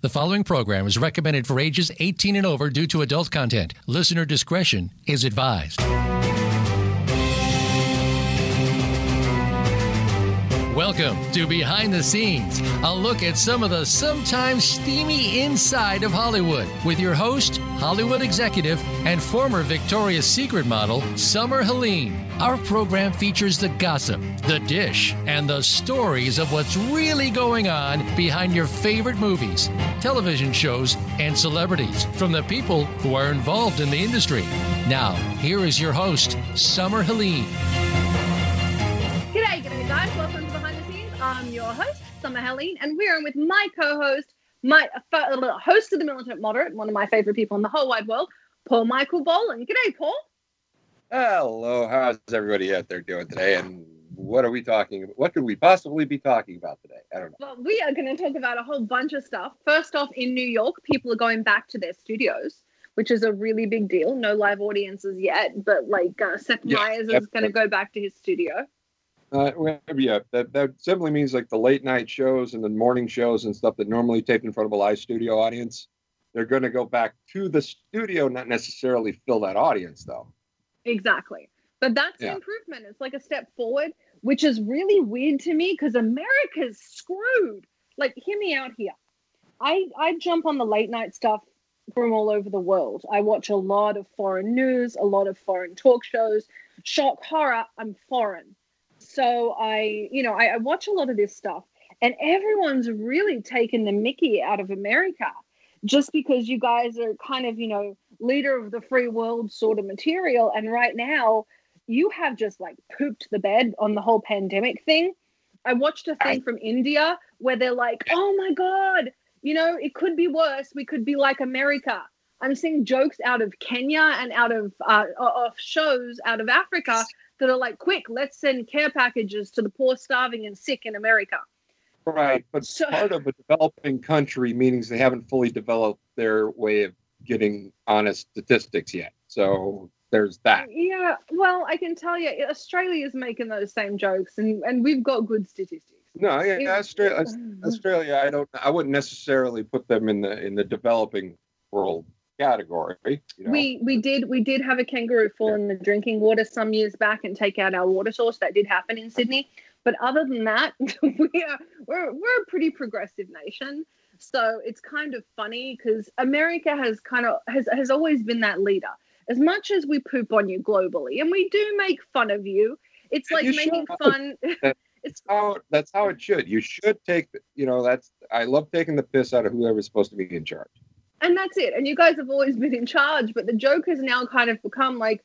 The following program is recommended for ages 18 and over due to adult content. Listener discretion is advised. Welcome to Behind the Scenes, a look at some of the sometimes steamy inside of Hollywood with your host, Hollywood executive, and former Victoria's Secret model, Summer Helene. Our program features the gossip, the dish, and the stories of what's really going on behind your favorite movies, television shows, and celebrities from the people who are involved in the industry. Now, here is your host, Summer Helene. G'day, g'day, guys. Welcome to Behind the Scenes. I'm your host, Summer Helene, and we're in with my co-host, my uh, host of the Militant Moderate, one of my favorite people in the whole wide world, Paul Michael Boland. G'day, Paul. Hello, how's everybody out there doing today? And what are we talking about? What could we possibly be talking about today? I don't know. Well, we are going to talk about a whole bunch of stuff. First off, in New York, people are going back to their studios, which is a really big deal. No live audiences yet, but like uh, Seth Yeah, Meyers is going to go back to his studio. Uh, well, yeah, that, that simply means like the late night shows and the morning shows and stuff that normally taped in front of a live studio audience. They're going to go back to the studio, not necessarily fill that audience, though. Exactly. But that's Yeah. an improvement. It's like a step forward, which is really weird to me because America's screwed. Like, hear me out here. I, I jump on the late night stuff from all over the world. I watch a lot of foreign news, a lot of foreign talk shows. Shock horror, I'm foreign. So I, you know, I, I watch a lot of this stuff, and everyone's really taken the mickey out of America just because you guys are kind of, you know, leader of the free world sort of material. And right now, you have just like pooped the bed on the whole pandemic thing. I watched a thing I- from India where they're like, oh my God, you know, it could be worse. We could be like America. I'm seeing jokes out of Kenya and out of uh, of shows out of Africa that are like, quick, let's send care packages to the poor, starving, and sick in America. Right. But So- part of a developing country means they haven't fully developed their way of getting honest statistics yet. So there's that. Yeah, well, I can tell you, Australia is making those same jokes, and, and we've got good statistics. No, yeah, It- Australia, Australia, I don't, I wouldn't necessarily put them in the in the developing world category. You know? We we did we did have a kangaroo fall in the drinking water some years back and take out our water source. That did happen in Sydney. But other than that, we are we're we're a pretty progressive nation. So it's kind of funny because America has kind of has has always been that leader. As much as we poop on you globally, and we do make fun of you, it's like You making should. fun. it's how that's how it should. You should take, you know, that's I love taking the piss out of whoever's supposed to be in charge. And that's it. And you guys have always been in charge, but the joke has now kind of become like,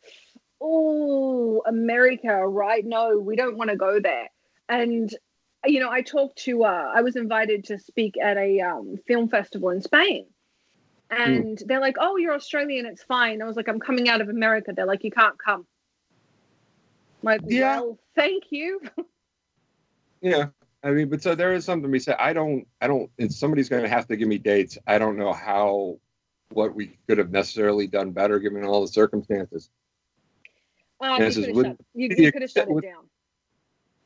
oh, America, right? No, we don't want to go there. And you know, I talked to. Uh, I was invited to speak at a um, film festival in Spain, and they're like, "Oh, you're Australian, it's fine." I was like, "I'm coming out of America." They're like, "You can't come." I'm like, Yeah. well, thank you. Yeah. I mean, but so there is something we said. I don't, I don't, if somebody's going to have to give me dates, I don't know how, what we could have necessarily done better given all the circumstances. You could have shut, you, you could have shut it down.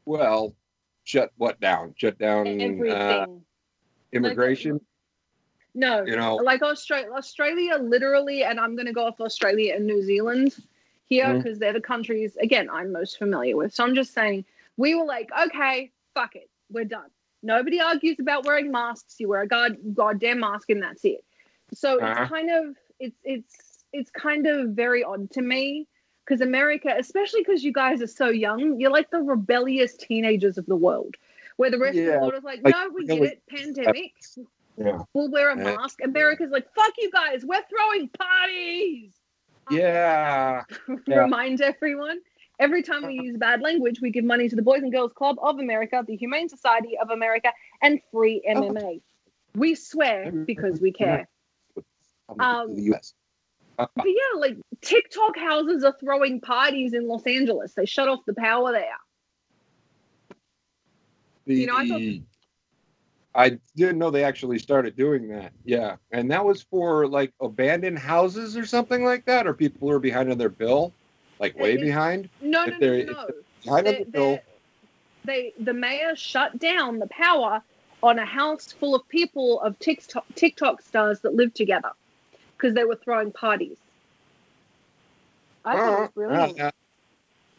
Well, shut what down? Shut down Everything. uh, immigration? no, you know, like Australia, Australia literally, and I'm going to go off Australia and New Zealand here because they're the countries again I'm most familiar with. So I'm just saying we were like, okay, fuck it, we're done. Nobody argues about wearing masks. You wear a god goddamn mask, and that's it. So Uh-huh. it's kind of it's it's it's kind of very odd to me because America, especially because you guys are so young, you're like the rebellious teenagers of the world. Where the rest of the world is like, like, no, we get it, pandemic. yeah. We'll wear a Yeah. mask. America's like, fuck you guys, we're throwing parties. Yeah. Yeah. Remind everyone. Every time we use bad language, we give money to the Boys and Girls Club of America, the Humane Society of America, and free Oh. MMA. We swear because we care. Um, the U.S. But yeah, like TikTok houses are throwing parties in Los Angeles. They shut off the power there. The, You know, I thought- I didn't know they actually started doing that. Yeah, and that was for like abandoned houses or something like that, or people who are behind on their bill, like way It- behind. No, If no, no, no. Behind They- the bill. they, the mayor shut down the power on a house full of people of TikTok, TikTok stars that lived together because they were throwing parties. I thought it was Uh, brilliant. uh,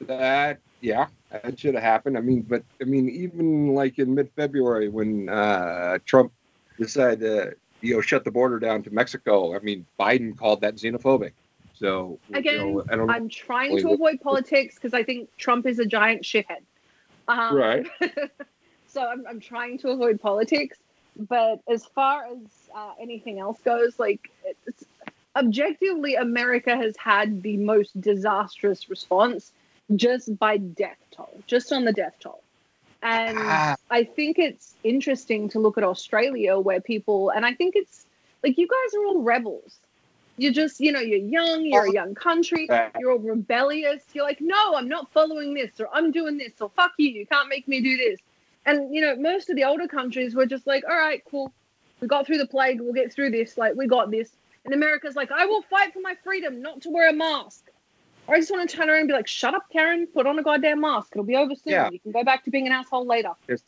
that yeah, that should have happened. I mean, but I mean, even like in mid-February when uh, Trump decided to you know shut the border down to Mexico, I mean, Biden called that xenophobic. So you Again, know, I don't I'm trying to Wait, avoid politics because I think Trump is a giant shithead. Um, Right. so I'm, I'm trying to avoid politics. But as far as uh, anything else goes, like it's, objectively, America has had the most disastrous response just by death toll, just on the death toll. And Ah. I think it's interesting to look at Australia where people, and I think it's like you guys are all rebels. You're just, you know, you're young, you're a young country, you're all rebellious. You're like, no, I'm not following this, or I'm doing this, or fuck you, you can't make me do this. And, you know, most of the older countries were just like, all right, cool. We got through the plague, we'll get through this. Like, we got this. And America's like, I will fight for my freedom not to wear a mask. Or I just want to turn around and be like, shut up, Karen, put on a goddamn mask. It'll be over soon. Yeah. You can go back to being an asshole later. Yes.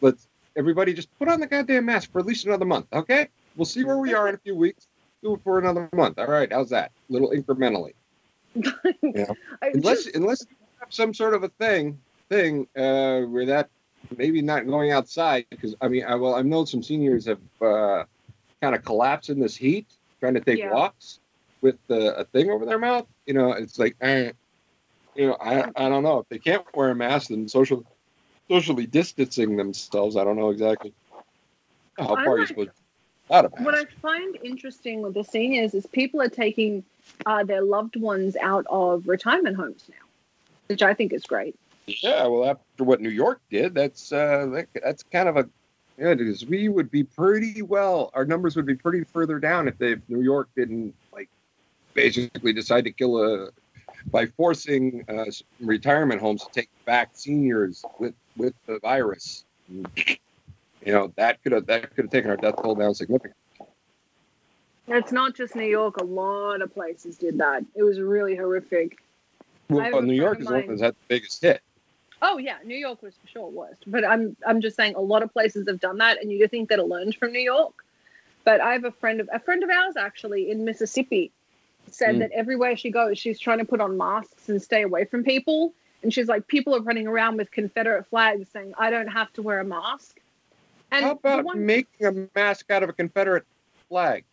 let's everybody just put on the goddamn mask for at least another month, okay? We'll see where we are in a few weeks. Do it for another month. All right, how's that? A little incrementally. Unless just- unless you have some sort of a thing thing uh, where that maybe not going outside because I mean I well I know some seniors have uh, kind of collapsed in this heat trying to take Yeah. walks with the, a thing over their mouth. You know, it's like eh, you know I I don't know if they can't wear a mask and social socially distancing themselves. I don't know exactly how far you're supposed to out of what I find interesting with the seniors is people are taking uh, their loved ones out of retirement homes now, which I think is great. Yeah, well, after what New York did, that's uh, that, that's kind of a yeah, because we would be pretty well. Our numbers would be pretty further down if they if New York didn't like basically decide to kill a by forcing uh, retirement homes to take back seniors with with the virus. You know that could have that could have taken our death toll down significantly. It's not just New York; a lot of places did that. It was really horrific. Well, New York is one mine- that's had the biggest hit. Oh yeah, New York was for sure worst. But I'm I'm just saying a lot of places have done that, and you think that it learned from New York. But I have a friend of a friend of ours actually in Mississippi said Mm. that everywhere she goes, she's trying to put on masks and stay away from people. And she's like, people are running around with Confederate flags saying, "I don't have to wear a mask." And How about one- making a mask out of a Confederate flag?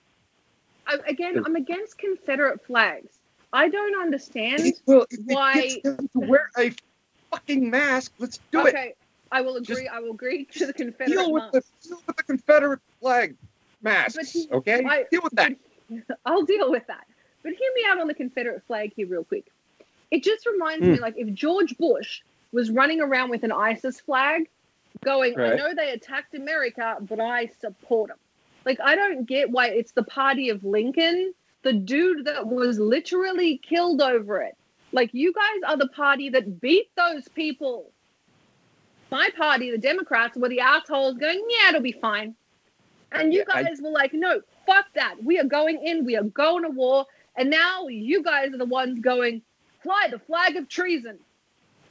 I, again, I'm against Confederate flags. I don't understand. well, why- gets them to wear a fucking mask, let's do it. okay, I will agree. Just I will agree to the Confederate Deal with mask. the deal with the Confederate flag masks, he- okay? I- deal with that. I'll deal with that. But hear me out on the Confederate flag here, real quick. It just reminds me Hmm. like if George Bush was running around with an ISIS flag, going, I know they attacked America, but I support them. Like, I don't get why it's the party of Lincoln, the dude that was literally killed over it. Like, you guys are the party that beat those people. My party, the Democrats, were the assholes going, yeah, it'll be fine. And you Yeah, I- guys were like, no, fuck that. We are going in, we are going to war. And now you guys are the ones going, fly the flag of treason.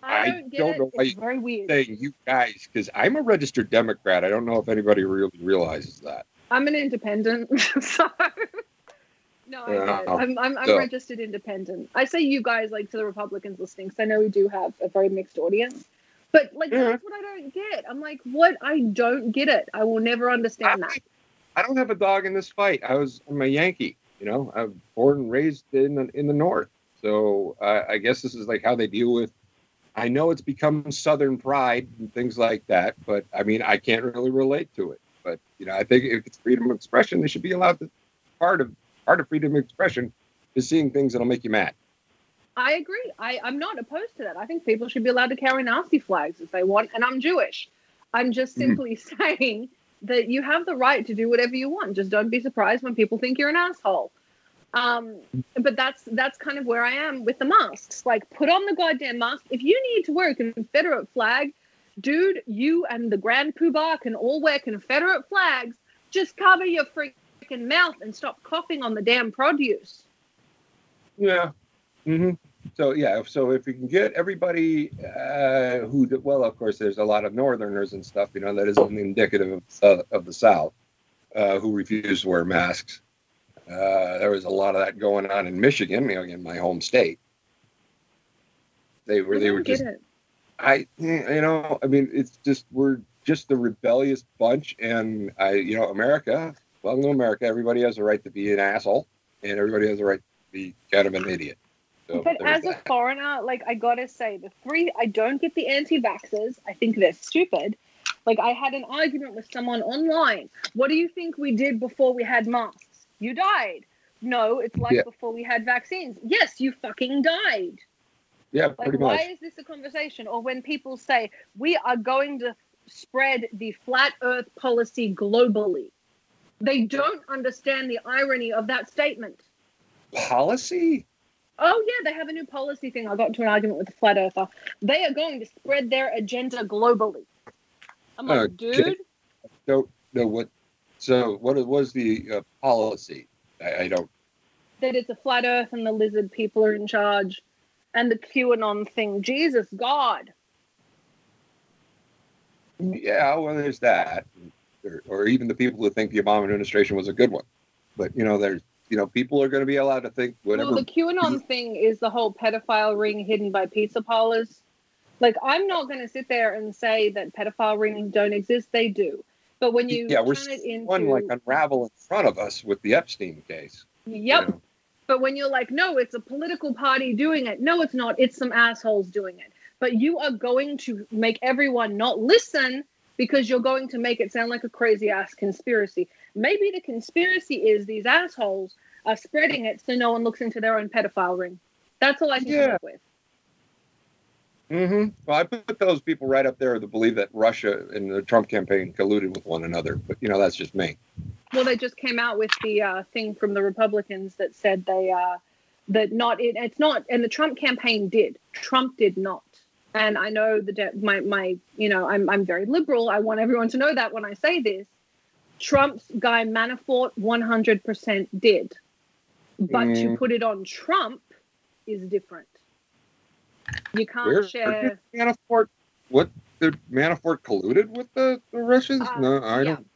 I, I don't get don't it. know why it's very weird. Saying you guys, because I'm a registered Democrat. I don't know if anybody really realizes that. I'm an independent, so no, I I'm I'm, I'm So- registered independent. I say you guys like to the Republicans listening, because I know we do have a very mixed audience. But like Yeah. that's what I don't get. I'm like, what? I don't get it. I will never understand I, that. I don't have a dog in this fight. I was I'm a Yankee. You know, I'm born and raised in the, in the North. So uh, I guess this is like how they deal with. I know it's become Southern pride and things like that, but I mean, I can't really relate to it. But you know, I think if it's freedom of expression, they should be allowed to. Part of part of freedom of expression is seeing things that'll make you mad. I agree. I, I'm not opposed to that. I think people should be allowed to carry Nazi flags if they want, and I'm Jewish. I'm just Mhm. simply saying that you have the right to do whatever you want. Just don't be surprised when people think you're an asshole. Um, but that's that's kind of where I am with the masks. Like, put on the goddamn mask. If you need to wear a Confederate flag, dude, you and the Grand Poobah can all wear Confederate flags. Just cover your freaking mouth and stop coughing on the damn produce. Yeah. hmm so yeah, so if you can get everybody uh, who, well, of course, there's a lot of Northerners and stuff, you know, that isn't indicative of, uh, of the South uh, who refuse to wear masks. Uh, there was a lot of that going on in Michigan, you know, in my home state. They were, they were just. I, you know, I mean, it's just we're just the rebellious bunch, and I, you know, America. Welcome to America. Everybody has a right to be an asshole, and everybody has a right to be kind of an idiot. So But as a foreigner, like I gotta say, the three I don't get the anti-vaxxers. I think they're stupid. Like I had an argument with someone online. What do you think we did before we had masks? You died. No, it's like Yeah. before we had vaccines. Yes, you fucking died. yeah, Like, pretty why is this a conversation? Or when people say we are going to spread the flat Earth policy globally, they don't understand the irony of that statement. Policy? Oh yeah, they have a new policy thing. I got into an argument with a flat earther. They are going to spread their agenda globally. I'm like, Okay. dude, Don't know what. So what was the uh, policy? I, I don't. that it's a flat earth and the lizard people are in charge, and the QAnon thing. Jesus God. Yeah, well, there's that, or, or even the people who think the Obama administration was a good one. But you know, there's you know, people are going to be allowed to think whatever. Well, the QAnon thing is the whole pedophile ring hidden by pizza parlors. Like, I'm not going to sit there and say that pedophile rings don't exist. They do. But when you yeah, we're turn it seeing into one like unravel in front of us with the Epstein case. you Yep. know. But when you're like, no, it's a political party doing it. No, it's not. It's some assholes doing it. But you are going to make everyone not listen because you're going to make it sound like a crazy ass conspiracy. Maybe the conspiracy is these assholes are spreading it so no one looks into their own pedophile ring. That's all I can come Yeah. up with. Hmm Well, I put those people right up there that believe that Russia and the Trump campaign colluded with one another. But you know, that's just me. Well, they just came out with the uh, thing from the Republicans that said they uh, that not it, it's not, and the Trump campaign did. Trump did not. And I know the de- my my you know I'm I'm very liberal. I want everyone to know that when I say this, Trump's guy Manafort 100% did, but to Mm. put it on Trump is different. You can't Where share. Manafort? What did Manafort colluded with the, the Russians? Uh, no, I yeah. don't.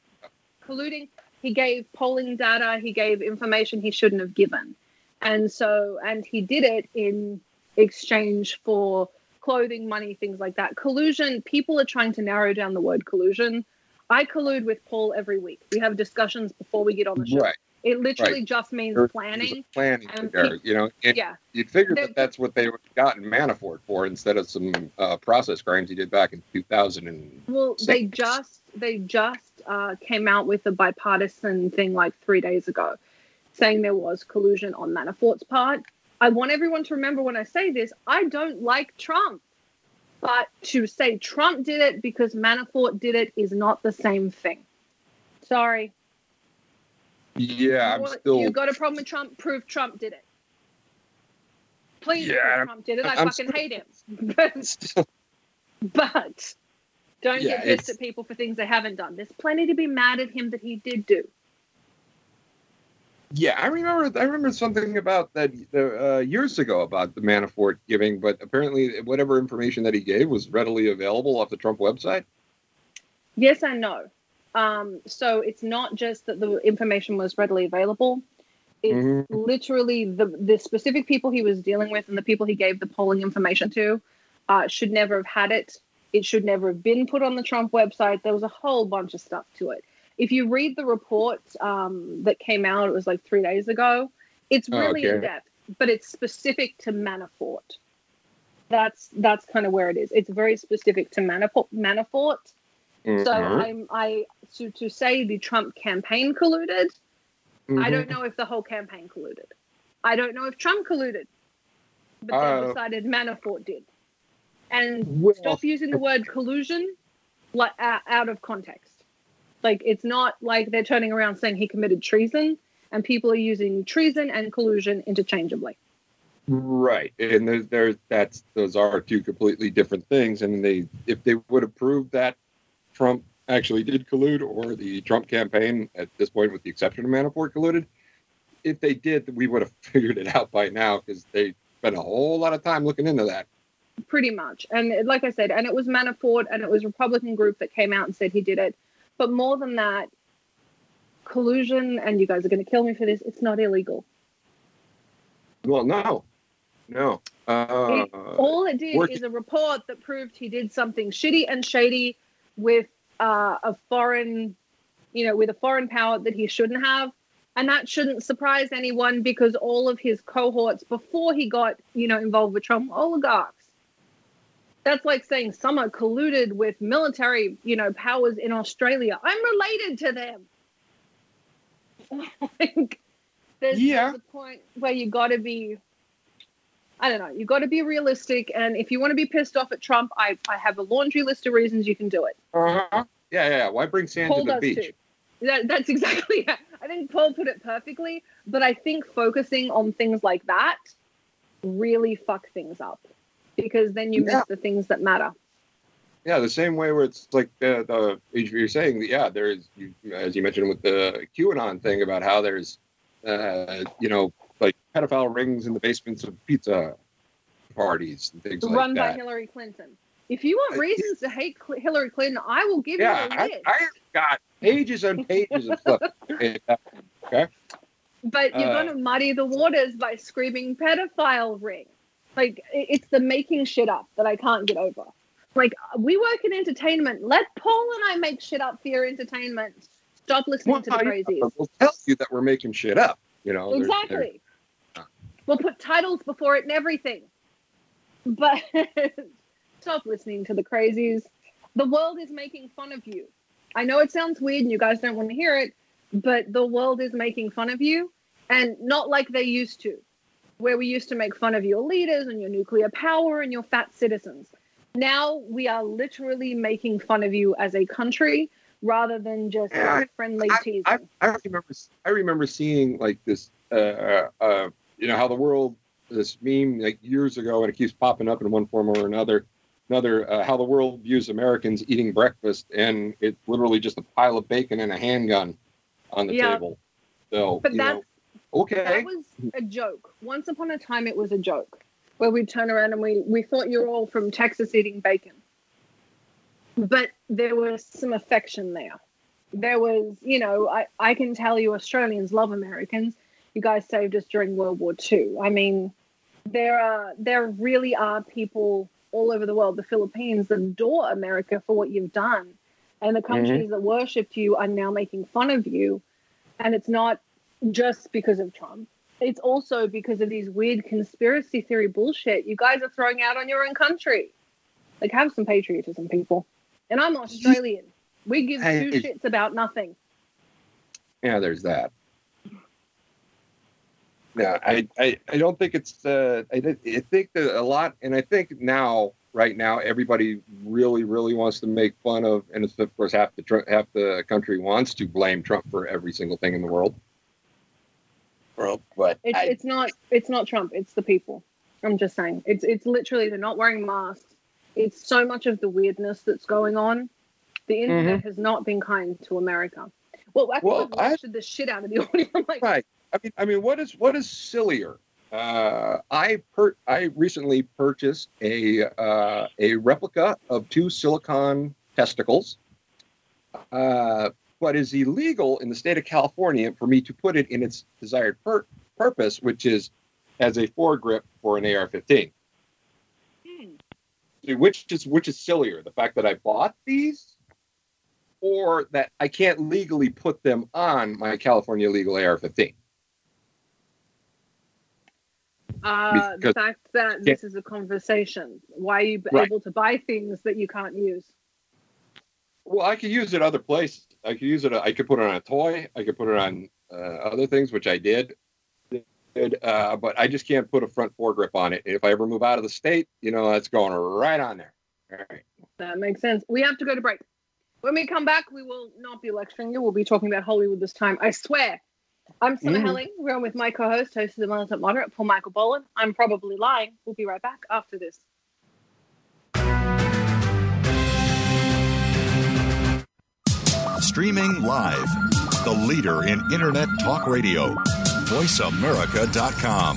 colluding. He gave polling data. He gave information he shouldn't have given, and so and he did it in exchange for clothing, money, things like that. Collusion. People are trying to narrow down the word collusion. I collude with Paul every week. We have discussions before we get on the show. Right. It literally Right. just means planning. Planning and there, you know. Yeah. You'd figure that that's what they would have gotten Manafort for instead of some uh, process crimes he did back in 2000. And Well, they just they just uh, came out with a bipartisan thing like three days ago, saying there was collusion on Manafort's part. I want everyone to remember when I say this, I don't like Trump, but to say Trump did it because Manafort did it is not the same thing. Sorry, yeah, I'm still. you got a problem with Trump? Prove Trump did it. Please Yeah, prove Trump did it. I I'm fucking still- hate him. But but don't Yeah, get pissed at people for things they haven't done. There's plenty to be mad at him that he did do. Yeah, I remember. I remember something about that uh, years ago about the Manafort giving, but apparently, whatever information that he gave was readily available off the Trump website. Yes and no. Um, so it's not just that the information was readily available. It's Mhm. literally the the specific people he was dealing with and the people he gave the polling information to uh, should never have had it. It should never have been put on the Trump website. There was a whole bunch of stuff to it. If you read the report um, that came out, it was like three days ago. It's Oh, really okay. in depth, but it's specific to Manafort. That's that's kind of where it is. It's very specific to Manafort. Manafort. So Mhm. I'm I to to say the Trump campaign colluded. I Mhm. don't know if the whole campaign colluded. I don't know if Trump colluded, but Uh, they decided Manafort did. And Well- stop using the word collusion like uh, out of context. Like it's not like they're turning around saying he committed treason, and people are using treason and collusion interchangeably. Right, and there's there that's those are two completely different things. And they if they would have proved that Trump actually did collude, or the Trump campaign at this point, with the exception of Manafort, colluded, if they did, we would have figured it out by now because they spent a whole lot of time looking into that. pretty much. And like I said, and it was Manafort and it was Republican group that came out and said he did it. But more than that, collusion, and you guys are going to kill me for this. It's not illegal. Well, no, no. Uh, It- all it did working- is a report that proved he did something shitty and shady with uh, a foreign, you know, with a foreign power that he shouldn't have. And that shouldn't surprise anyone because all of his cohorts before he got, you know, involved with Trump oligarchs. That's like saying Summer colluded with military, you know, powers in Australia. I'm related to them. like, there's, Yeah. there's a point where you got to be I don't know. You've got to be realistic, and if you want to be pissed off at Trump, I I have a laundry list of reasons you can do it. uh-huh. Yeah, yeah, yeah. Why bring sand Paul to the does beach? too. That, that's exactly. I think Paul put it perfectly, but I think focusing on things like that really fuck things up because then you Yeah. miss the things that matter. Yeah, the same way where it's like uh, the you're saying, that, yeah, there's as you mentioned with the QAnon thing about how there's, uh, you know, pedophile rings in the basements of pizza parties and things like that. Run by. Hillary Clinton. If you want reasons to hate Cl- Hillary Clinton, I will give Yeah, you a I, list. I got pages and pages of stuff. okay, But you're Uh, going to muddy the waters by screaming pedophile ring. Like, it's the making shit up that I can't get over. Like, we work in entertainment. Let Paul and I make shit up for your entertainment. Stop listening Well, to the crazies. We'll tell you that we're making shit up. You know, Exactly. We'll put titles before it and everything. But stop listening to the crazies. The world is making fun of you. I know it sounds weird and you guys don't want to hear it, but the world is making fun of you and not like they used to, where we used to make fun of your leaders and your nuclear power and your fat citizens. Now we are literally making fun of you as a country rather than just Yeah, friendly I, teasing. I, I remember I remember seeing like this uh, uh, you know how the world this meme like years ago and it keeps popping up in one form or another another uh, how the world views Americans eating breakfast and it's literally just a pile of bacon and a handgun on the Yeah. table so but that's know, okay That was a joke. Once upon a time, it was a joke where we'd turn around and we, we thought you're all from Texas eating bacon. But there was some affection there. There was, you know, I, I can tell you Australians love Americans. You guys saved us during World War II. I mean, there are there really are people all over the world, the Philippines, that adore America for what you've done. And the mm-hmm. countries that worshipped you are now making fun of you. And it's not just because of Trump. It's also because of these weird conspiracy theory bullshit you guys are throwing out on your own country. Like, have some patriotism, people. And I'm Australian. We give two Hey. shits about nothing. yeah there's that yeah I, I i don't think it's uh I, I think that a lot and i think now right now everybody really really wants to make fun of and it's of course half the half the country wants to blame trump for every single thing in the world world but It's I, it's not it's not Trump. It's the people. I'm just saying. It's it's literally they're not wearing masks. It's so much of the weirdness that's going on. The internet has not been kind to America. Well, I think Mm-hmm. Well, I've the shit out of the audience. I'm like, right i mean i mean what is what is sillier? Uh i per i recently purchased a uh a replica of two silicon testicles. Uh but is illegal in the state of california for me to put it in its desired pur- purpose which is as a foregrip for an ar-15 hmm. See, which is which is sillier the fact that i bought these or that i can't legally put them on my california legal ar-15 Uh, the fact that this is a conversation. Why are you Right. able to buy things that you can't use? Well, I could use it other places. I could use it. I could put it on a toy. I could put it on uh, other things, which I did. Did, uh, but I just can't put a front foregrip on it. If I ever move out of the state, you know, that's going right on there. All right. That makes sense. We have to go to break. When we come back, we will not be lecturing you. We'll be talking about Hollywood this time. I swear. I'm Summer Mhm. Helene. We're on with my co-host, host of the Militant Moderate, Paul Michael Boland. I'm probably lying. We'll be right back after this. Streaming live. The leader in Internet talk radio. VoiceAmerica.com.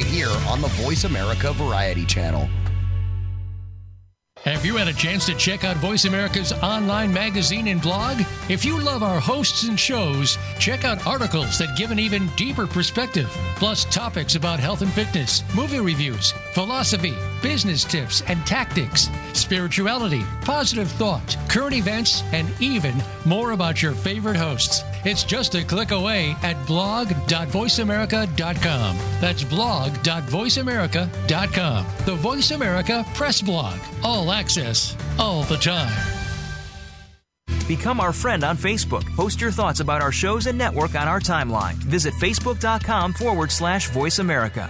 here on the Voice America Variety Channel. Have you had a chance to check out Voice America's online magazine and blog? If you love our hosts and shows, check out articles that give an even deeper perspective, plus topics about health and fitness, movie reviews, philosophy, business tips and tactics, spirituality, positive thought, current events, and even more about your favorite hosts. It's just a click away at blog.voiceamerica.com. That's blog.voiceamerica.com. The Voice America Press Blog. All access, all the time. Become our friend on Facebook. Post your thoughts about our shows and network on our timeline. Visit facebook.com forward slash voice America.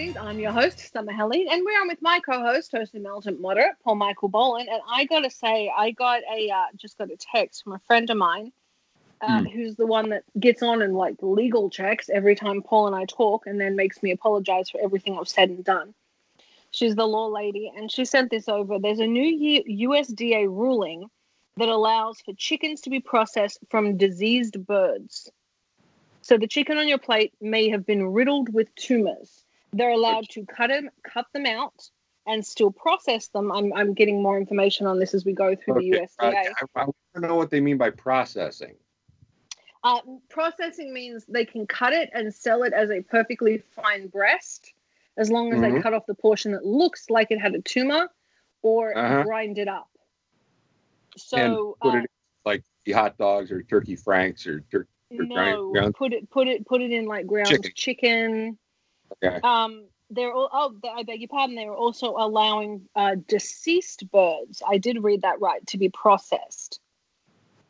back to Behind the Scenes. I'm your host, Summer Helene, and we're on with my co-host, host and militant moderate, Paul Michael Boland. And I gotta say, I got a uh, just got a text from a friend of mine, uh, Mm. who's the one that gets on and like legal checks every time Paul and I talk, and then makes me apologize for everything I've said and done. She's the law lady, and she sent this over. There's a new USDA ruling that allows for chickens to be processed from diseased birds. So the chicken on your plate may have been riddled with tumors. They're allowed to cut them, cut them out, and still process them. I'm, I'm getting more information on this as we go through the Okay, uh, USDA. I, I don't know what they mean by processing. Uh, processing means they can cut it and sell it as a perfectly fine breast, as long as they Mhm. cut off the portion that looks like it had a tumor, or Uh-huh. grind it up. and So put uh, it in, like the hot dogs or turkey franks or turkey. no, ground- put it put it put it in like ground Chicken. chicken. Okay. Um, they're all, oh, I beg your pardon. They were also allowing uh, deceased birds. I did read that right to be processed,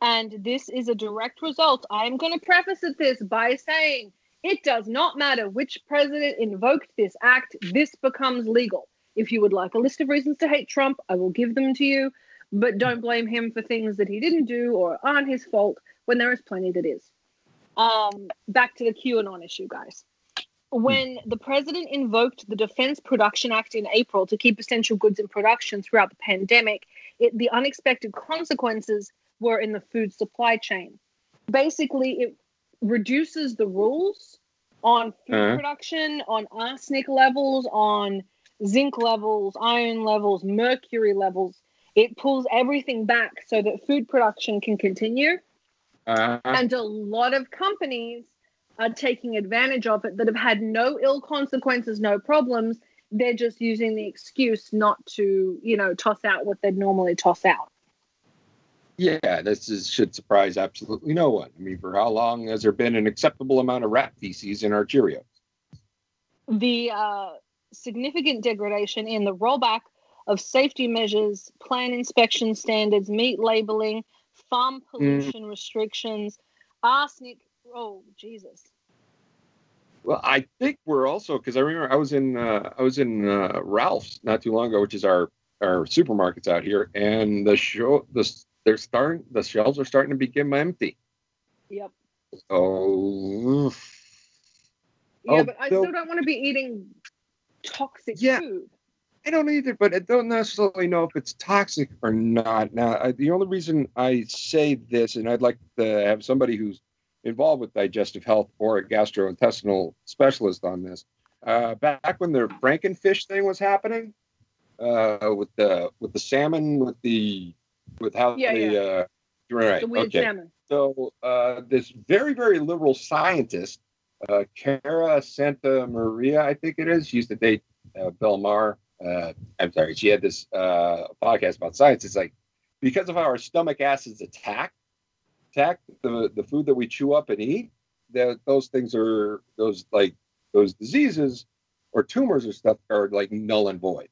and this is a direct result. I am going to preface this by saying it does not matter which president invoked this act. This becomes legal. If you would like a list of reasons to hate Trump, I will give them to you. But don't blame him for things that he didn't do or aren't his fault when there is plenty that is. Um, back to the QAnon issue, guys when the president invoked the Defense Production Act in April to keep essential goods in production throughout the pandemic, it, the unexpected consequences were in the food supply chain. Basically, it reduces the rules on food Uh-huh. production, on arsenic levels, on zinc levels, iron levels, mercury levels. It pulls everything back so that food production can continue Uh, and a lot of companies are taking advantage of it that have had no ill consequences, no problems. They're just using the excuse not to, you know, toss out what they'd normally toss out. yeah, this is, should surprise absolutely no one. I mean, for how long has there been an acceptable amount of rat feces in our Cheerios? The uh, significant degradation in the rollback of safety measures, plant inspection standards, meat labeling, farm pollution restrictions, arsenic. Oh, Jesus. Well, I think we're also because I remember I was in uh, I was in uh, Ralph's not too long ago, which is our our supermarkets out here, and the show the they're starting the shelves are starting to become empty. Yep. Oh, Yeah, Oh, but I still don't want to be eating toxic Yeah. food. I don't either, but I don't necessarily know if it's toxic or not. Now, I, the only reason I say this, and I'd like to have somebody who's involved with digestive health or a gastrointestinal specialist on this. Uh, back when the Frankenfish thing was happening, uh, with the with the salmon, with the with how Yeah, the yeah. uh, right, The okay. salmon. So uh, this very, very liberal scientist, uh, Cara Santa Maria, I think it is. She used to date uh, Bill Maher. Uh, I'm sorry. She had this uh, podcast about science. It's like because of how our stomach acids attack attack the, the food that we chew up and eat, that those things are those like those diseases or tumors or stuff are like null and void.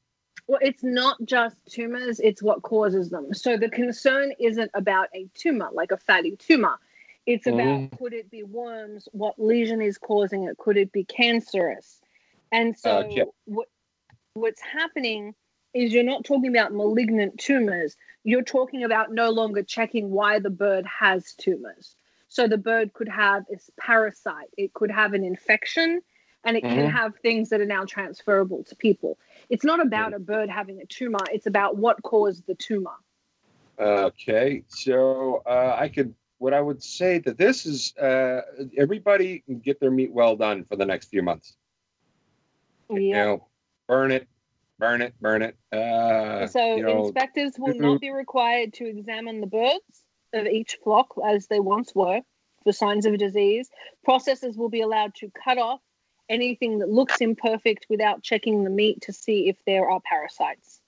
Well, it's not just tumors, it's what causes them. So the concern isn't about a tumor, like a fatty tumor. It's mm-hmm. about could it be worms? What lesion is causing it? Could it be cancerous? And so uh, Okay. what, what's happening is you're not talking about malignant tumors. You're talking about no longer checking why the bird has tumors. So the bird could have a parasite, it could have an infection, and it can Mhm. have things that are now transferable to people. It's not about a bird having a tumor, it's about what caused the tumor. Okay, so uh, I could. What I would say that this is uh, everybody can get their meat well done for the next few months. You know, burn it, burn it, burn it. Uh, So you know, inspectors will not be required to examine the birds of each flock as they once were for signs of a disease. Processors will be allowed to cut off anything that looks imperfect without checking the meat to see if there are parasites.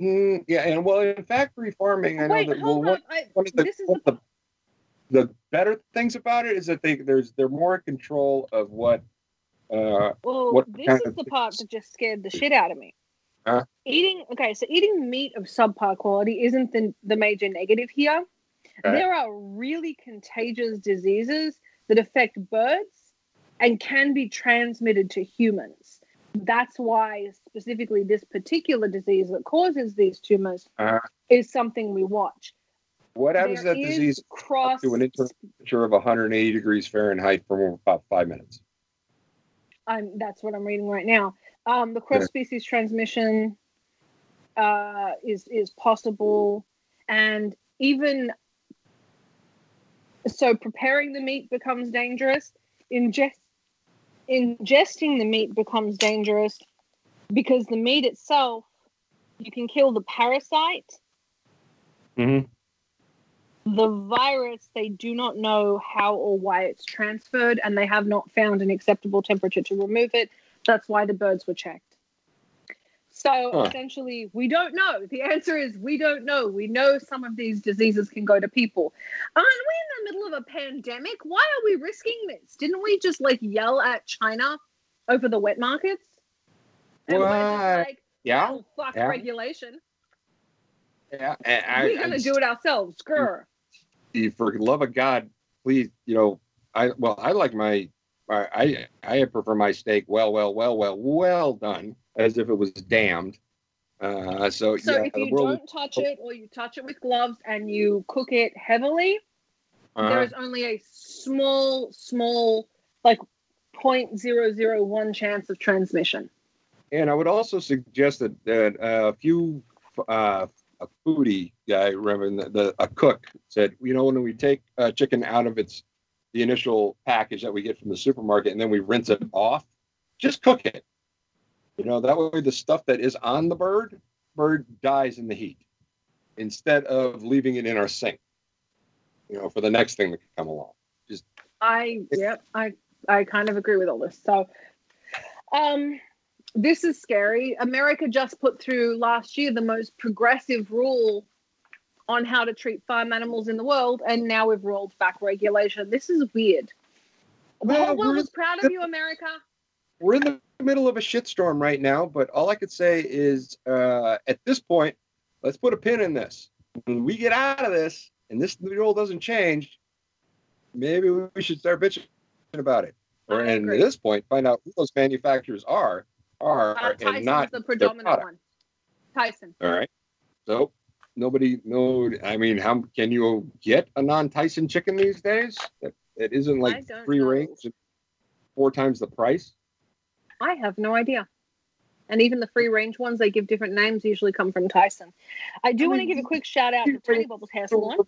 mm, yeah, and well, in factory farming, I know Wait, that well, one. I, one of the, this is one the the the better things about it is that they there's they're more in control of what. Uh, Well, What this is the part that just scared the shit out of me. Huh? Eating okay, so eating meat of subpar quality isn't the, the major negative here. Okay. There are really contagious diseases that affect birds and can be transmitted to humans. That's why specifically this particular disease that causes these tumors Uh. is something we watch. what happens There that is disease cross to an temperature of 180 degrees Fahrenheit for about five minutes? I'm that's what I'm reading right now. Um, the cross species transmission uh, is is possible, and even so, preparing the meat becomes dangerous. Ingest ingesting the meat becomes dangerous because the meat itself, you can kill the parasite. Mhm. The virus, they do not know how or why it's transferred, and they have not found an acceptable temperature to remove it. That's why the birds were checked. So Huh. essentially, we don't know. The answer is we don't know. We know some of these diseases can go to people. Aren't we in the middle of a pandemic? Why are we risking this? Didn't we just like yell at China over the wet markets? And we're just What? like, Yeah, oh, fuck Yeah. regulation. Yeah. I, We're going I- to do it ourselves. You- for love of God, please, you know, I well, I like my, I I prefer my steak well, well, well, well, well done, as if it was damned. Uh, so, So yeah, if you don't touch it or you touch it with gloves and you cook it heavily, uh-huh. there is only a small, small, like 0.001 chance of transmission. And I would also suggest that that uh, a few uh, a foodie guy, remember the, the a cook said, you know, when we take uh, chicken out of its the initial package that we get from the supermarket and then we rinse it off, just cook it. You know, that way the stuff that is on the bird, bird dies in the heat instead of leaving it in our sink. You know, for the next thing to come along. I yep, I I kind of agree with all this. So um this is scary. America just put through last year the most progressive rule on how to treat farm animals in the world, and now we've rolled back regulation. This is weird. The Well, whole world we're- is proud of you, America. we're in the middle of a shitstorm right now, but all I could say is uh, at this point, let's put a pin in this. When we get out of this and this rule doesn't change, maybe we should start bitching about it. Or and at this point, find out who those manufacturers are, are Uh, and not the predominant one. Tyson. All right. So nobody no i mean how can you get a non-tyson chicken these days that, that isn't like free know. range four times the price I have no idea. And even the free range ones, they give different names, usually come from Tyson. I do I want to give a quick shout out to Tiny Bubbles Hair Salon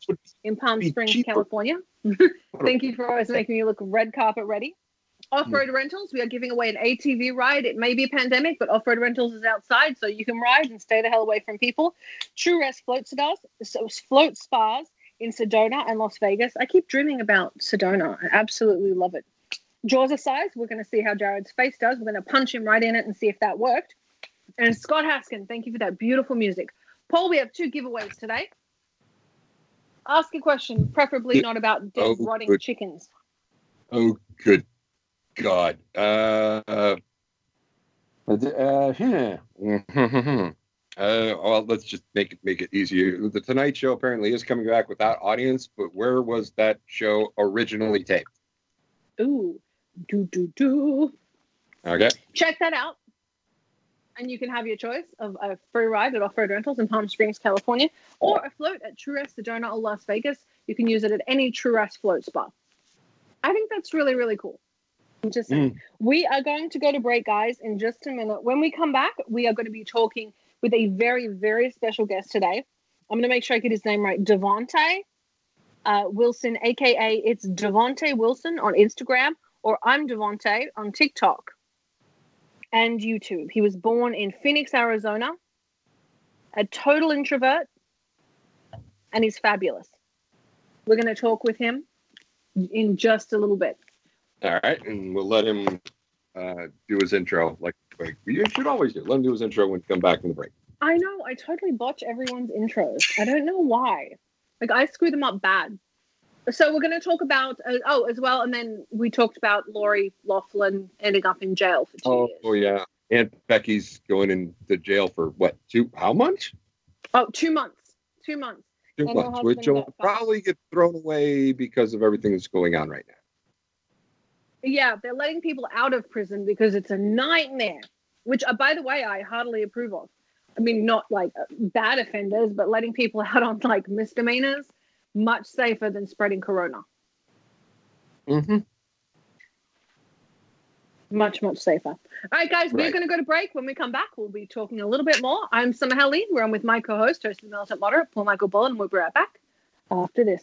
in Palm Springs, cheaper. California. Thank you for always making me look red carpet ready. Off road Hmm. rentals, we are giving away an ATV ride. It may be a pandemic, but off road rentals is outside, so you can ride and stay the hell away from people. True Rest Float Spas, so float spas in Sedona and Las Vegas. I keep dreaming about Sedona. I absolutely love it. Jaws are size. We're going to see how Jared's face does. We're going to punch him right in it and see if that worked. And Scott Haskin, thank you for that beautiful music. Paul, we have two giveaways today. Ask a question, preferably not about dead, Oh, rotting good. chickens. oh good god uh uh, uh, yeah. uh well let's just make it make it easier the tonight show apparently is coming back without audience but where was that show originally taped Ooh, do do do. okay Check that out. And you can have your choice of a free ride at Off Road Rentals in Palm Springs, California, or a float at True Rest Sedona or Las Vegas. You can use it at any True Rest float spa. I think that's really, really cool. Just saying. We are going to go to break, guys, in just a minute. When we come back, we are going to be talking with a very, very special guest today. I'm going to make sure I get his name right. Devonte uh, Wilson, aka it's Devonte Wilson on Instagram, or I'm Devonte on TikTok and YouTube. He was born in Phoenix, Arizona, a total introvert, and he's fabulous. We're going to talk with him in just a little bit. All right and we'll let him uh do his intro like, like you should always do let him do his intro when we come back from the break I know, I totally botch everyone's intros. I don't know why. Like, I screw them up bad. So, we're going to talk about, uh, oh, as well, and then we talked about Lori Laughlin ending up in jail for two oh, years. oh yeah aunt becky's going into jail for what two how much Oh, two months. Two months. two And months which will probably get thrown away because of everything that's going on right now Yeah, they're letting people out of prison because it's a nightmare. Which, uh, by the way, I heartily approve of. I mean, not like uh, bad offenders, but letting people out on like misdemeanors, much safer than spreading corona. mm-hmm. Much, much safer. All right, guys, we're going to go to break. When we come back, we'll be talking a little bit more. I'm Summer Helene. We're on with my co-host, host of the Militant Moderate, Paul Michael Bull, and we'll be right back after this.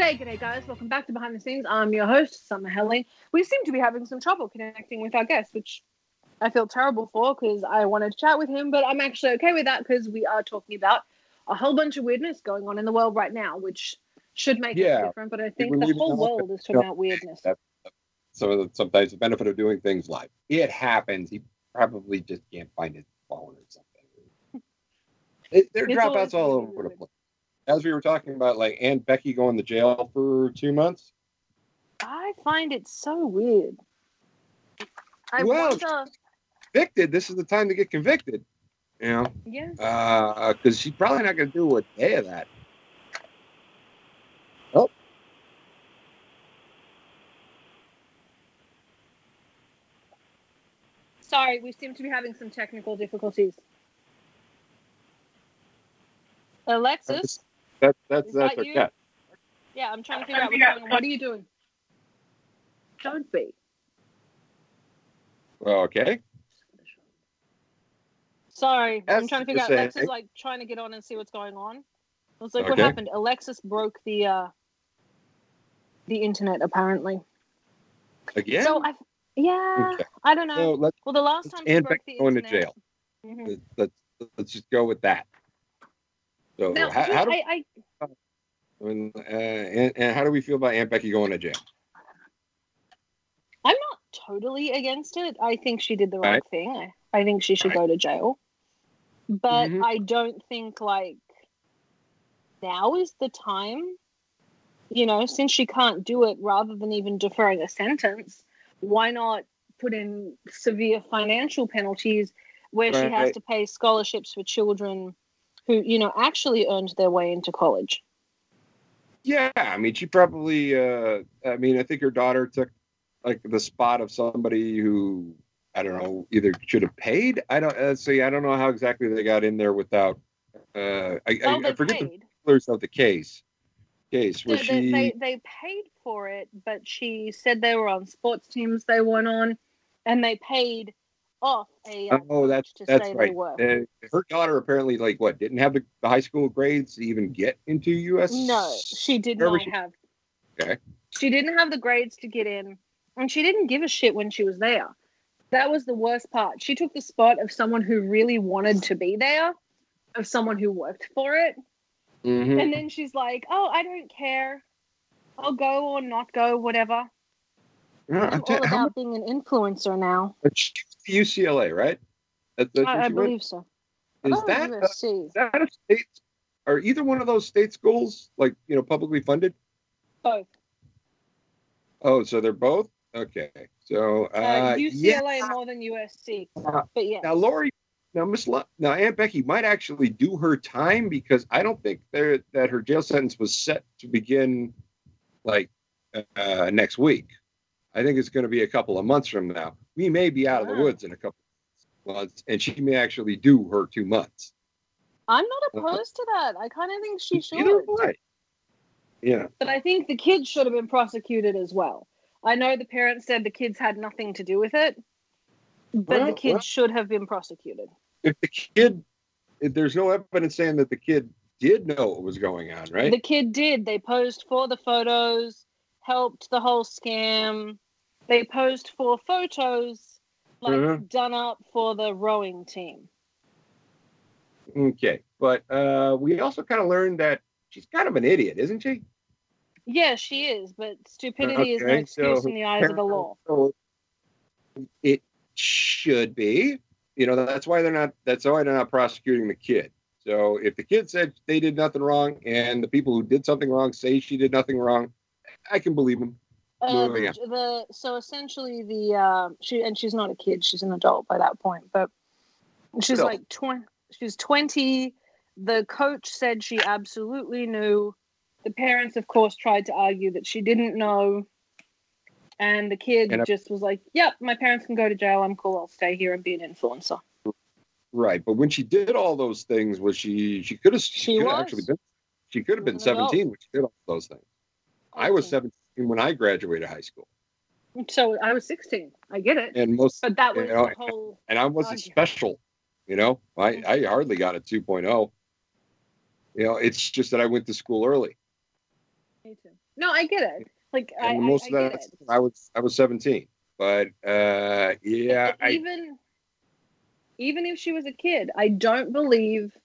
G'day, g'day, guys. Welcome back to Behind the Scenes. I'm your host, Summer Helene. We seem to be having some trouble connecting with our guests, which I feel terrible for because I wanted to chat with him, but I'm actually okay with that because we are talking about a whole bunch of weirdness going on in the world right now, which should make Yeah. it different. But I think the whole world is talking about weirdness. That- Some of the, sometimes the benefit of doing things live. It happens. He probably just can't find his phone or something. It, there are dropouts all over the place. As we were talking about, like Aunt Becky going to jail for two months. I find it so weird. I Well, wonder. Convicted. This is the time to get convicted. You know, Yeah. Uh, because she's probably not going to do a day of that. Oh. Sorry, we seem to be having some technical difficulties. Alexis? That, that's Is that's that our you? cat. Yeah, I'm trying to figure out what's going on. What are you doing? Don't be. Okay. Sorry, I'm trying to figure out. saying- Alexis like trying to get on and see what's going on. I was like, what happened? Alexis broke the uh the internet apparently. Again. So I, yeah, Okay. I don't know. So well, the last time she Aunt broke Becky the going to internet. jail. Mhm. let's let's just go with that. So Now, how, how do I, I and, uh, and, and how do we feel about Aunt Becky going to jail? I'm not totally against it. I think she did the right Right. thing. I, I think she should Right. go to jail. But Mhm. I don't think like now is the time. You know, since she can't do it, rather than even deferring a sentence, why not put in severe financial penalties where she has Right. to pay scholarships for children who, you know, actually earned their way into college? Yeah, I mean, she probably. Uh, I mean, I think her daughter took like the spot of somebody who I don't know either should have paid. I don't uh, see. I don't know how exactly they got in there without. Uh, I, Oh, I, I forget the paid. particulars of the case. Case Yeah, they, she. they they paid for it, but she said they were on sports teams they weren't on, and they paid off a uh, Oh, that's to that's right. Uh, her daughter apparently like what didn't have the, the high school grades to even get into U.S. No, she did not she- have. Okay. She didn't have the grades to get in, and she didn't give a shit when she was there. That was the worst part. She took the spot of someone who really wanted to be there, of someone who worked for it, Mhm. and then she's like, "Oh, I don't care. I'll go or not go, whatever." I'm all about being an influencer now. much she went to UCLA, right? That, that's where I, I went? believe so. Is oh, that a, USC. is that a state? Are either one of those state schools like you know publicly funded? Both. Oh, so they're both okay. So Uh, uh, UCLA yeah. more than USC. Uh, But yeah. Now, Lori, now Miss, Lo- now Aunt Becky might actually do her time because I don't think there that her jail sentence was set to begin like uh, next week. I think it's going to be a couple of months from now. We may be out of the woods in a couple of months, and she may actually do her two months. I'm not uh-huh. opposed to that. I kind of think she should. Either way. Yeah. But I think the kids should have been prosecuted as well. I know the parents said the kids had nothing to do with it, but Well, the kids well. should have been prosecuted. If the kid, if there's no evidence saying that the kid did know what was going on, right? The kid did. They posed for the photos, helped the whole scam. They posed for photos, like Mhm. done up for the rowing team. Okay, but uh, we also kind of learned that she's kind of an idiot, isn't she? Yeah, she is, but stupidity is no excuse so in the eyes of the law. So it should be. You know, that's why they're not. That's why they're not prosecuting the kid. So if the kid said they did nothing wrong, and the people who did something wrong say she did nothing wrong, I can believe them. Uh, Moving the, so essentially the uh, she and she's not a kid; she's an adult by that point. But she's Adult. like twenty. She's twenty. The coach said she absolutely knew. The parents, of course, tried to argue that she didn't know, and the kid And just was like, "Yep, my parents can go to jail. I'm cool. I'll stay here and be an influencer." Right, but when she did all those things, was she? She could have. She, She could have actually been. She could have been seventeen when she did all those things. I was seventeen when I graduated high school, So I was sixteen. I get it, and most but that was you know, the whole. and I wasn't special. You know, I, I hardly got a 2.0. You know, it's just that I went to school early. Me too. No, I get it. Like I, And I, most I of that. I was I was 17. But uh, yeah, I, even even if she was a kid. I don't believe.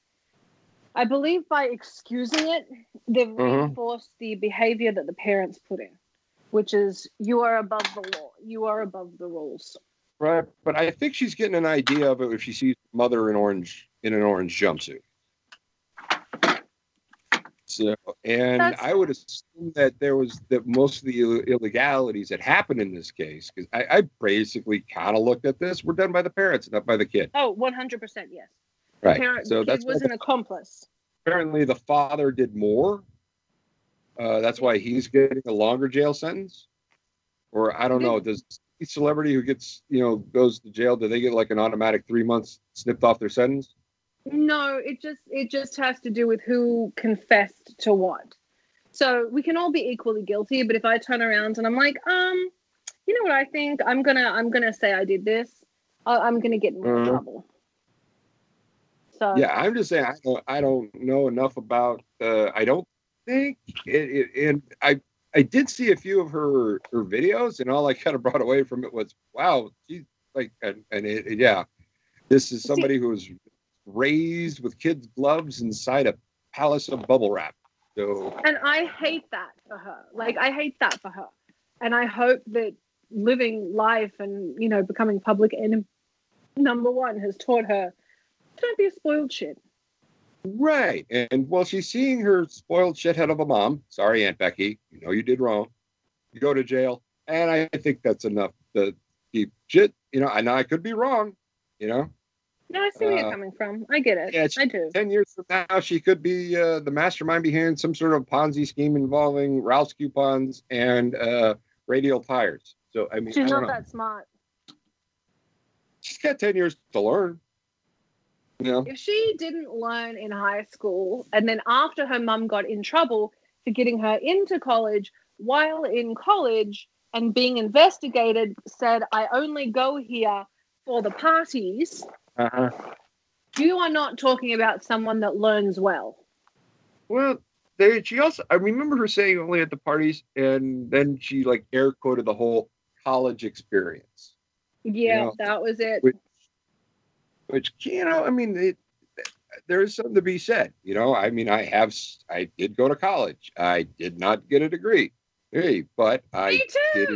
I believe by excusing it, they've Mhm. reinforced the behavior that the parents put in, which is you are above the law, you are above the rules. Right, but I think she's getting an idea of it if she sees mother in orange in an orange jumpsuit. So, and That's- I would assume that there was that most of the Ill- illegalities that happened in this case, because I, I basically kind of looked at this, were done by the parents, not by the kid. Oh, 100% yes. Right. Parent, so that's was an accomplice. apparently the father did more. Uh, that's why he's getting a longer jail sentence. Or I don't know. Does each celebrity who gets you know goes to jail do they get like an automatic three months snipped off their sentence? No, it just it just has to do with who confessed to what. So we can all be equally guilty, but if I turn around and I'm like, um, you know what I think? I'm gonna I'm gonna say I did this. I, I'm gonna get in more Mhm. trouble. So Yeah, I'm just saying I don't, I don't know enough about. Uh, I don't think it, it, and I I did see a few of her her videos, and all I kind of brought away from it was, wow, she's like, and, and it, yeah, this is somebody who was raised with kids' gloves inside a palace of bubble wrap. So and I hate that for her. Like I hate that for her. And I hope that living life and you know becoming public enemy number one has taught her don't be a spoiled shit. right, and well, she's seeing her spoiled shithead of a mom. Sorry, Aunt Becky, you know you did wrong. You go to jail, and I think that's enough to keep shit. You know, I know I could be wrong. You know. No, I see where you're Uh, coming from. I get it. Yeah, she- I do. 10 years from now, she could be uh, the mastermind behind some sort of Ponzi scheme involving Ralph's coupons and uh, radial tires. So, I mean, She's I don't not know. that smart. she's got 10 years to learn. You know, If she didn't learn in high school and then after her mum got in trouble for getting her into college, while in college and being investigated, said, I only go here for the parties, uh-huh. you are not talking about someone that learns well. well, they, she also, I remember her saying only at the parties, and then she like air quoted the whole college experience, Yeah, Yeah. that was it. Which- which, you know, I mean, it, there is something to be said. You know, I mean, I have, I did go to college. I did not get a degree. Hey, but I did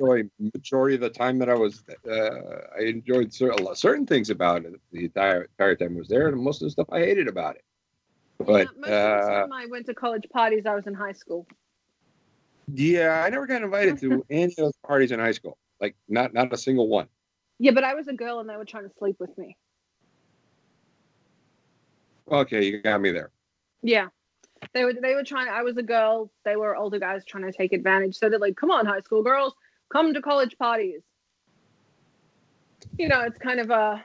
enjoy majority of the time that I was, uh, I enjoyed certain, certain things about it the entire, entire time I was there, and most of the stuff I hated about it. But yeah, most of the uh, time I went to college parties, I was in high school. yeah, I never got invited to any of those parties in high school. Like not not a single one. Yeah, but I was a girl and they were trying to sleep with me. Okay, you got me there. Yeah. They were they were trying I was a girl, they were older guys trying to take advantage. So they're like, come on, high school girls, come to college parties. You know, it's kind of a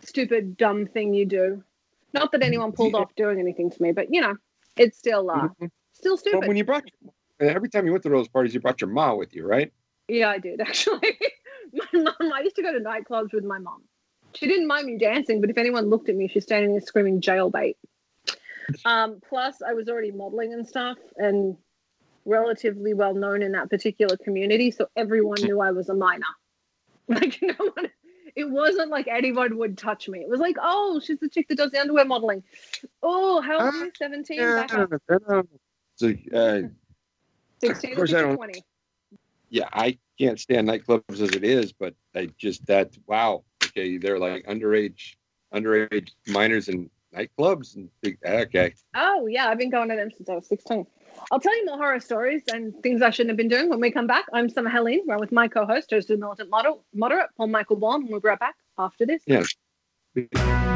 stupid, dumb thing you do. Not that anyone pulled Yeah. off doing anything to me, but you know, it's still uh Mhm. still stupid. when you brought every time you went to those parties, you brought your ma with you, right? Yeah, I did actually. my mom, I used to go to nightclubs with my mom. She didn't mind me dancing, but if anyone looked at me, she's standing there screaming jailbait. Um, plus, I was already modeling and stuff and relatively well known in that particular community, so everyone knew I was a minor. Like, no one, it wasn't like anyone would touch me. It was like, oh, she's the chick that does the underwear modeling. Oh, how old are you? 17? Back up. Uh, 16 or 20. yeah, I can't stand nightclubs as it is, but I just that wow. Okay, they're like underage, underage minors in nightclubs, and okay, Oh, yeah, I've been going to them since I was 16. I'll tell you more horror stories and things I shouldn't have been doing when we come back. I'm Summer Helene. We're with my co host, Toasted Militant Model, Moderate, Paul Michael Baum, and we'll be right back after this. Yeah.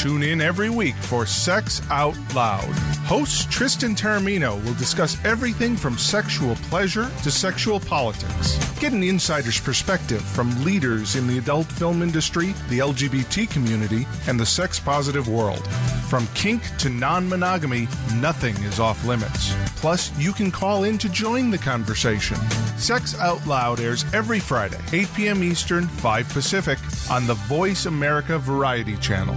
Tune in every week for Sex Out Loud. Host Tristan Taormino will discuss everything from sexual pleasure to sexual politics. Get an insider's perspective from leaders in the adult film industry, the LGBT community, and the sex positive world. From kink to non monogamy, nothing is off limits. Plus, you can call in to join the conversation. Sex Out Loud airs every Friday, 8 p.m. Eastern, 5 Pacific, on the Voice America Variety Channel.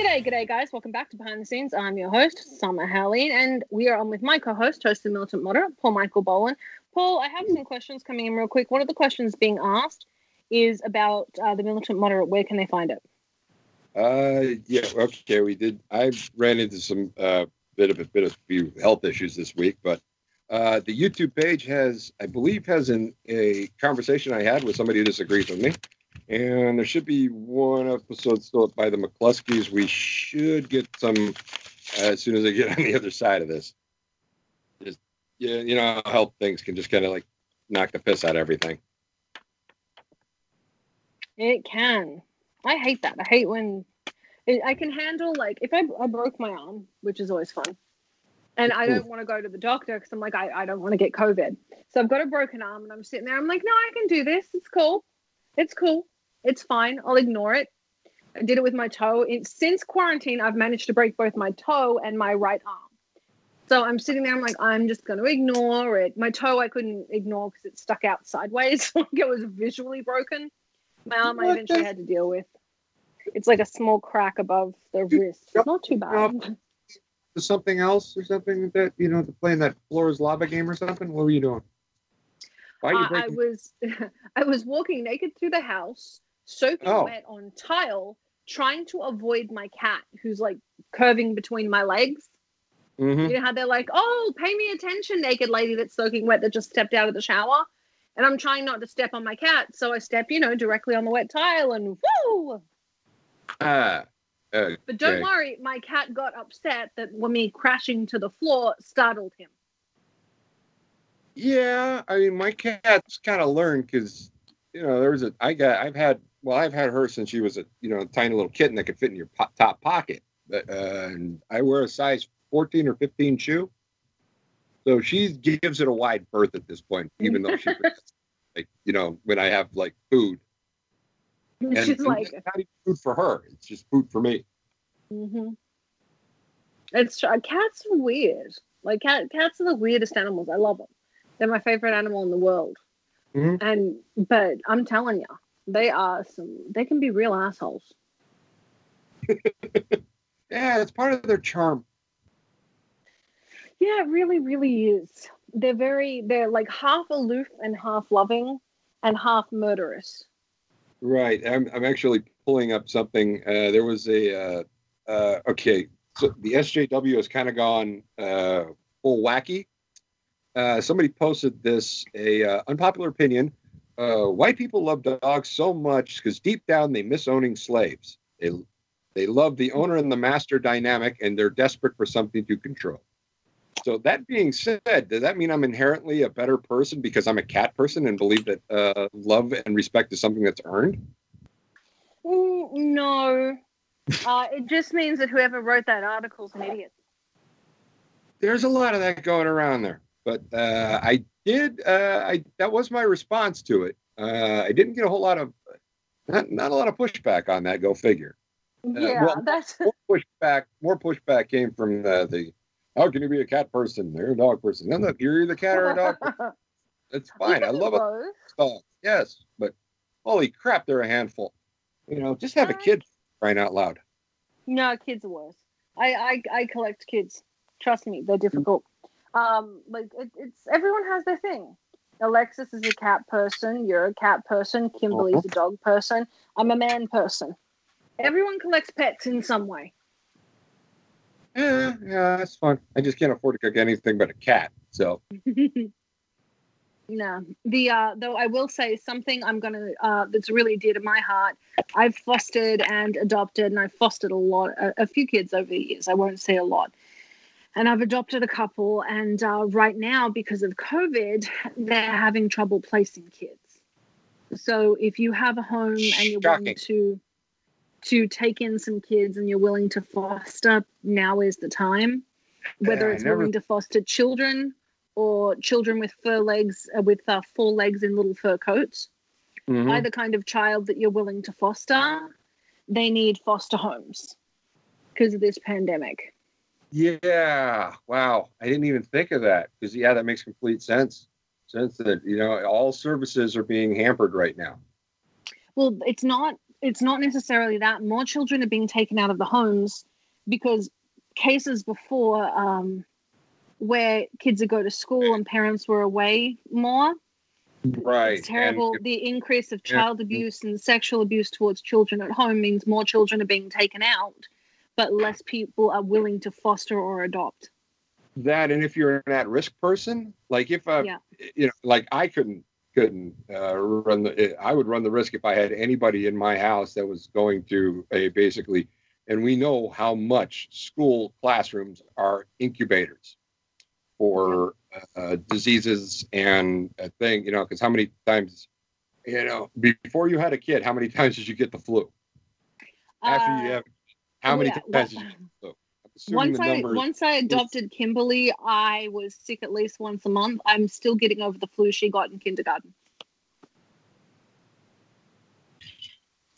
G'day, g'day, guys. Welcome back to Behind the Scenes. I'm your host, Summer Helene, and we are on with my co host, host the Militant Moderate, Paul Michael Boland. Paul, I have some questions coming in real quick. One of the questions being asked is about uh, the Militant Moderate. Where can they find it? Uh, yeah, okay. We did. I ran into some uh, bit of a bit of few health issues this week, but uh, the YouTube page has, I believe, has an, a conversation I had with somebody who disagrees with me. And there should be one episode still by the McCluskeys. We should get some uh, as soon as I get on the other side of this. Just yeah, you know, health things can just kind of like knock the piss out of everything. It can. I hate that. I hate when it, I can handle like if I, I broke my arm, which is always fun, and I don't want to go to the doctor because I'm like I, I don't want to get COVID. So I've got a broken arm and I'm sitting there. I'm like, no, I can do this. It's cool. It's cool. It's fine. I'll ignore it. I did it with my toe. Since quarantine, I've managed to break both my toe and my right arm. So I'm sitting there. I'm like, I'm just going to ignore it. My toe I couldn't ignore because it stuck out sideways. like it was visually broken. My arm I eventually the- had to deal with. It's like a small crack above the wrist. It's not too bad. Is something else or something that you know, playing that Flora's Lava game or something? What were you doing? Why you uh, I, I was I was walking naked through the house, soaking Oh. wet on tile, trying to avoid my cat who's like curving between my legs. Mhm. You know how they're like, "Oh, pay me attention, naked lady that's soaking wet that just stepped out of the shower." And I'm trying not to step on my cat, so I step, you know, directly on the wet tile and woo! Uh, But don't worry, my cat got upset that when me crashing to the floor startled him. Yeah, I mean, my cat's kind of learned because you know there was a I got I've had well I've had her since she was a you know tiny little kitten that could fit in your po- top pocket. But, uh, and I wear a size 14 or 15 shoe, so she gives it a wide berth at this point, even though she like you know when I have like food. And, She's and like, not even food for her; it's just food for me. Mm-hmm. It's tr- cats are weird. Like cat cats are the weirdest animals. I love them. They're my favorite animal in the world. Mhm. And but I'm telling you, they are some. They can be real assholes. Yeah, it's part of their charm. Yeah, it really, really is. They're very. They're like half aloof and half loving, and half murderous. Right. I'm, I'm actually pulling up something. Uh, there was a, uh, uh, okay, so the SJW has kind of gone uh, full wacky. Uh, somebody posted this, a uh, unpopular opinion. Uh, white people love dogs so much because deep down they miss owning slaves. They, they love the owner and the master dynamic and they're desperate for something to control. So that being said, does that mean I'm inherently a better person because I'm a cat person and believe that uh, love and respect is something that's earned? Mm, no, uh, it just means that whoever wrote that article is an idiot. There's a lot of that going around there, but uh, I did. Uh, I that was my response to it. Uh, I didn't get a whole lot of not, not a lot of pushback on that. Go figure. yeah, well, that's More pushback. More pushback came from the, the how can you be a cat person? You're a dog person. No, no, you're either a cat or a dog. person. That's fine. I love it. Both. dog. Yes, but holy crap, they're a handful. You know, just have a kid crying out loud. No, kids are worse. I, I I collect kids. Trust me, they're difficult. Um, like it, it's everyone has their thing. Alexis is a cat person. You're a cat person. Kimberly's a dog person. I'm a man person. Everyone collects pets in some way. Yeah, yeah, that's fun. I just can't afford to cook anything but a cat. So No, the uh, though I will say something I'm gonna uh, that's really dear to my heart. I've fostered and adopted, and I've fostered a lot, a, a few kids over the years. I won't say a lot, and I've adopted a couple. And uh, right now, because of COVID, they're having trouble placing kids. So if you have a home and you're willing to to take in some kids and you're willing to foster, now is the time. Whether Yeah, it's never- willing to foster children or children with fur legs, uh, with uh, four legs in little fur coats, Mhm. either kind of child that you're willing to foster, they need foster homes because of this pandemic. Yeah. Wow. I didn't even think of that because yeah, that makes complete sense. Sense that you know all services are being hampered right now. Well, it's not it's not necessarily that more children are being taken out of the homes because cases before um, where kids would go to school and parents were away more Right. it's terrible And the increase of Yeah. child abuse and sexual abuse towards children at home means more children are being taken out but less people are willing to foster or adopt. That and if you're an at-risk person like if uh Yeah. you know like i couldn't couldn't uh, run the i would run the risk if i had anybody in my house that was going to a basically and we know how much school classrooms are incubators for uh, diseases and a thing you know because how many times you know before you had a kid how many times did you get the flu? After you Uh, have how many yeah, times well- did you get the flu I'm assuming once I once I adopted Kimberly, I was sick at least once a month. I'm still getting over the flu she got in kindergarten.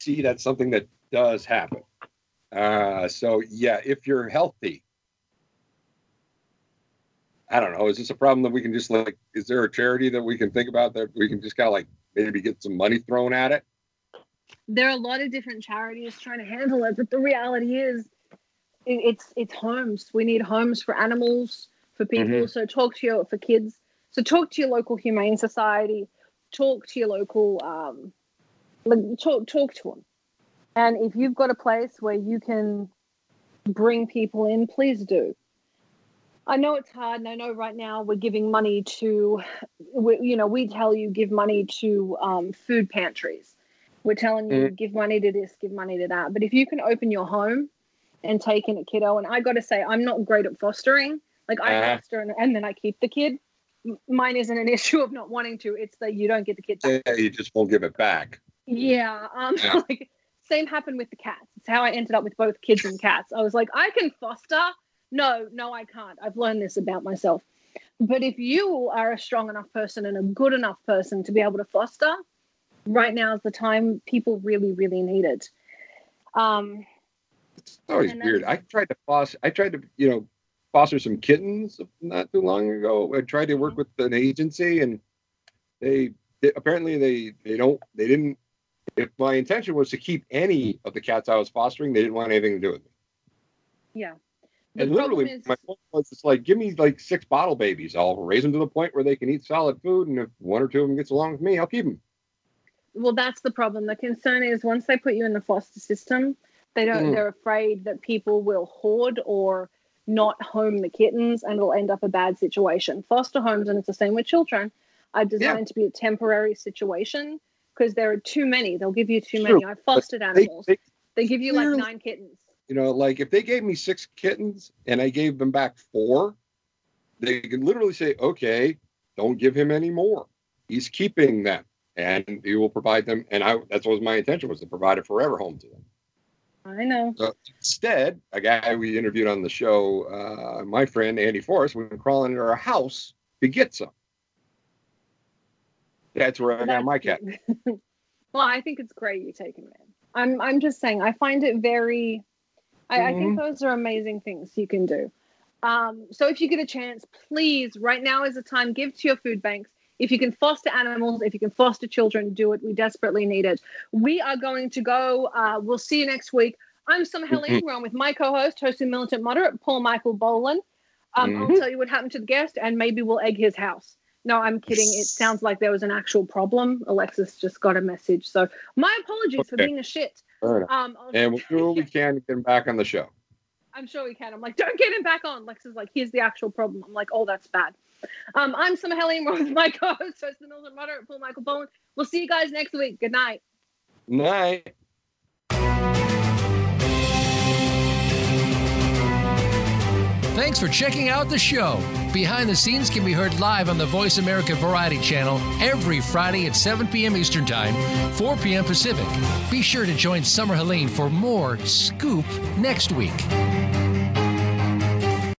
see that's something that does happen. Uh, so yeah, if you're healthy, I don't know. Is this a problem that we can just like? Is there a charity that we can think about that we can just kind of like maybe get some money thrown at it? There are a lot of different charities trying to handle it, but the reality is, it, it's it's homes. We need homes for animals, for people. Mhm. So talk to your for kids. So talk to your local humane society. Talk to your local. Um, like, talk talk to them. And if you've got a place where you can bring people in, please do. I know it's hard, and I know right now we're giving money to, we, you know, we tell you give money to um, food pantries. We're telling you give money to this, give money to that. But if you can open your home and take in a kiddo, and I got to say, I'm not great at fostering. Like I Uh-huh. foster and, and then I keep the kid. Mine isn't an issue of not wanting to. It's that you don't get the kid back. Yeah, you just won't give it back. Yeah. Um, Yeah. like same happened with the cats. It's how I ended up with both kids and cats. I was like, I can foster. No, no, I can't. I've learned this about myself. But if you are a strong enough person and a good enough person to be able to foster, right now is the time people really, really need it. Um, It's always weird. I tried to foster. I tried to you know foster some kittens not too long ago. I tried to work with an agency, and they, they apparently they they don't they didn't. If my intention was to keep any of the cats I was fostering, they didn't want anything to do with me. yeah. The and literally, is- my point was it's like, give me like six bottle babies. I'll raise them to the point where they can eat solid food, and if one or two of them gets along with me, I'll keep them. Well that's the problem. The concern is once they put you in the foster system they don't Mm. they're afraid that people will hoard or not home the kittens and it'll end up a bad situation. Foster homes and it's the same with children are designed to be a temporary situation because there are too many. They'll give you too True, many. I've fostered They, animals. they, they give you like nine kittens. You know, like if they gave me six kittens and I gave them back four, they can literally say, okay, don't give him any more. He's keeping them and he will provide them. And I, that's what was my intention was to provide a forever home to them. i know So instead, a guy we interviewed on the show, uh, my friend Andy Forrest, went crawling into our house to get some. That's where I got my cat. well i think it's great you take them in i'm i'm just saying i find it very I, I think those are amazing things you can do um, so if you get a chance please right now is the time give to your food banks if you can foster animals if you can foster children do it we desperately need it we are going to go uh, we'll see you next week i'm Summer Helene. We're on with my co-host host and militant moderate paul michael Bolan. um, i'll Mhm. tell you what happened to the guest and maybe we'll egg his house no, I'm kidding. It sounds like there was an actual problem. Alexis just got a message. So my apologies for being a shit. Um, And we'll do what we can to get him back on the show. I'm sure we can. I'm like, don't get him back on. Lex is like, here's the actual problem. I'm like, oh, that's bad. Um, I'm Summer Helene. With my co-host, host the Militant Moderate, Paul Michael Bowen. We'll see you guys next week. Good night. Night. Thanks for checking out the show. Behind the Scenes can be heard live on the Voice America Variety Channel every Friday at 7 p.m. Eastern Time, 4 p.m. Pacific. Be sure to join Summer Helene for more Scoop next week.